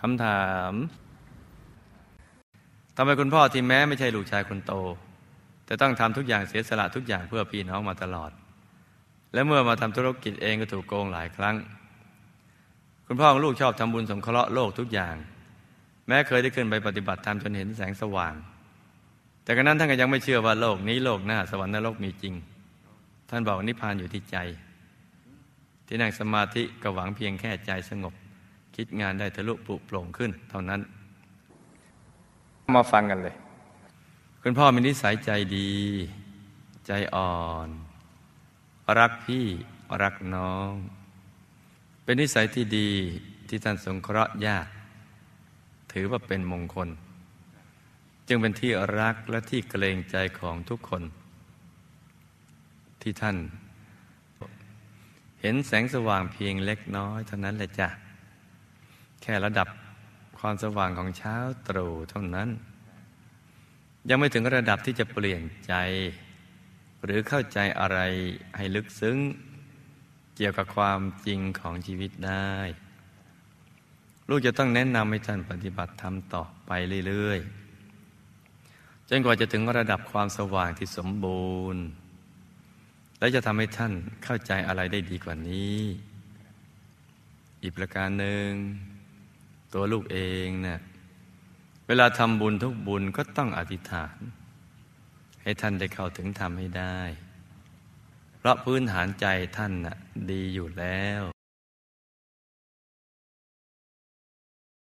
คำถามทำไมคุณพ่อที่แม้ไม่ใช่ลูกชายคนโต แต่ต้องทำทุกอย่างเสียสละทุกอย่างเพื่อพี่น้องมาตลอด และเมื่อมาทำธุรกิจเองก็ถูกโกงหลายครั้ง คุณพ่อของลูกชอบทำบุญสงเคราะห์โลกทุกอย่าง แม้เคยได้ขึ้นไปปฏิบัติธรรมจนเห็นแสงสว่าง แต่กระนั้นท่านก็ยังไม่เชื่อว่าโลกนี้โลกหน้าสวรรค์นรกมีจริง ท่านบอกนิพพานอยู่ที่ใจ ที่นั่งสมาธิก็หวังเพียงแค่ใจสงบ คิดงานได้ทะลุปลุโปร่งขึ้นเท่านั้น มาฟังกันเลย คุณพ่อมีนิสัยใจดี ใจอ่อน รักพี่รักน้อง เป็นนิสัยที่ดีที่ท่านสงเคราะห์ญาติ ถือว่าเป็นมงคล จึงเป็นที่รักและที่เกรงใจของทุกคน ที่ท่าน เห็นแสงสว่างเพียงเล็กน้อยเท่านั้นแหละจ้ะ แค่ระดับความสว่างของเช้าตรู่เท่านั้น ยังไม่ถึงระดับที่จะเปลี่ยนใจ หรือเข้าใจอะไรให้ลึกซึ้ง เกี่ยวกับความจริงของชีวิตได้ ลูกจะต้องแนะนำให้ท่านปฏิบัติธรรมต่อไปเรื่อยๆ จนกว่าจะถึงระดับความสว่างที่สมบูรณ์ และจะทำให้ท่านเข้าใจอะไรได้ดีกว่านี้ อีกประการหนึ่ง ตัวลูกเองเนะี่ยเวลาทำบุญทุกบุญก็ต้องอธิษฐาน ให้ท่านได้เข้าถึงธรรมให้ได้ เพราะพื้นฐานใจท่านน่ะดีอยู่แล้ว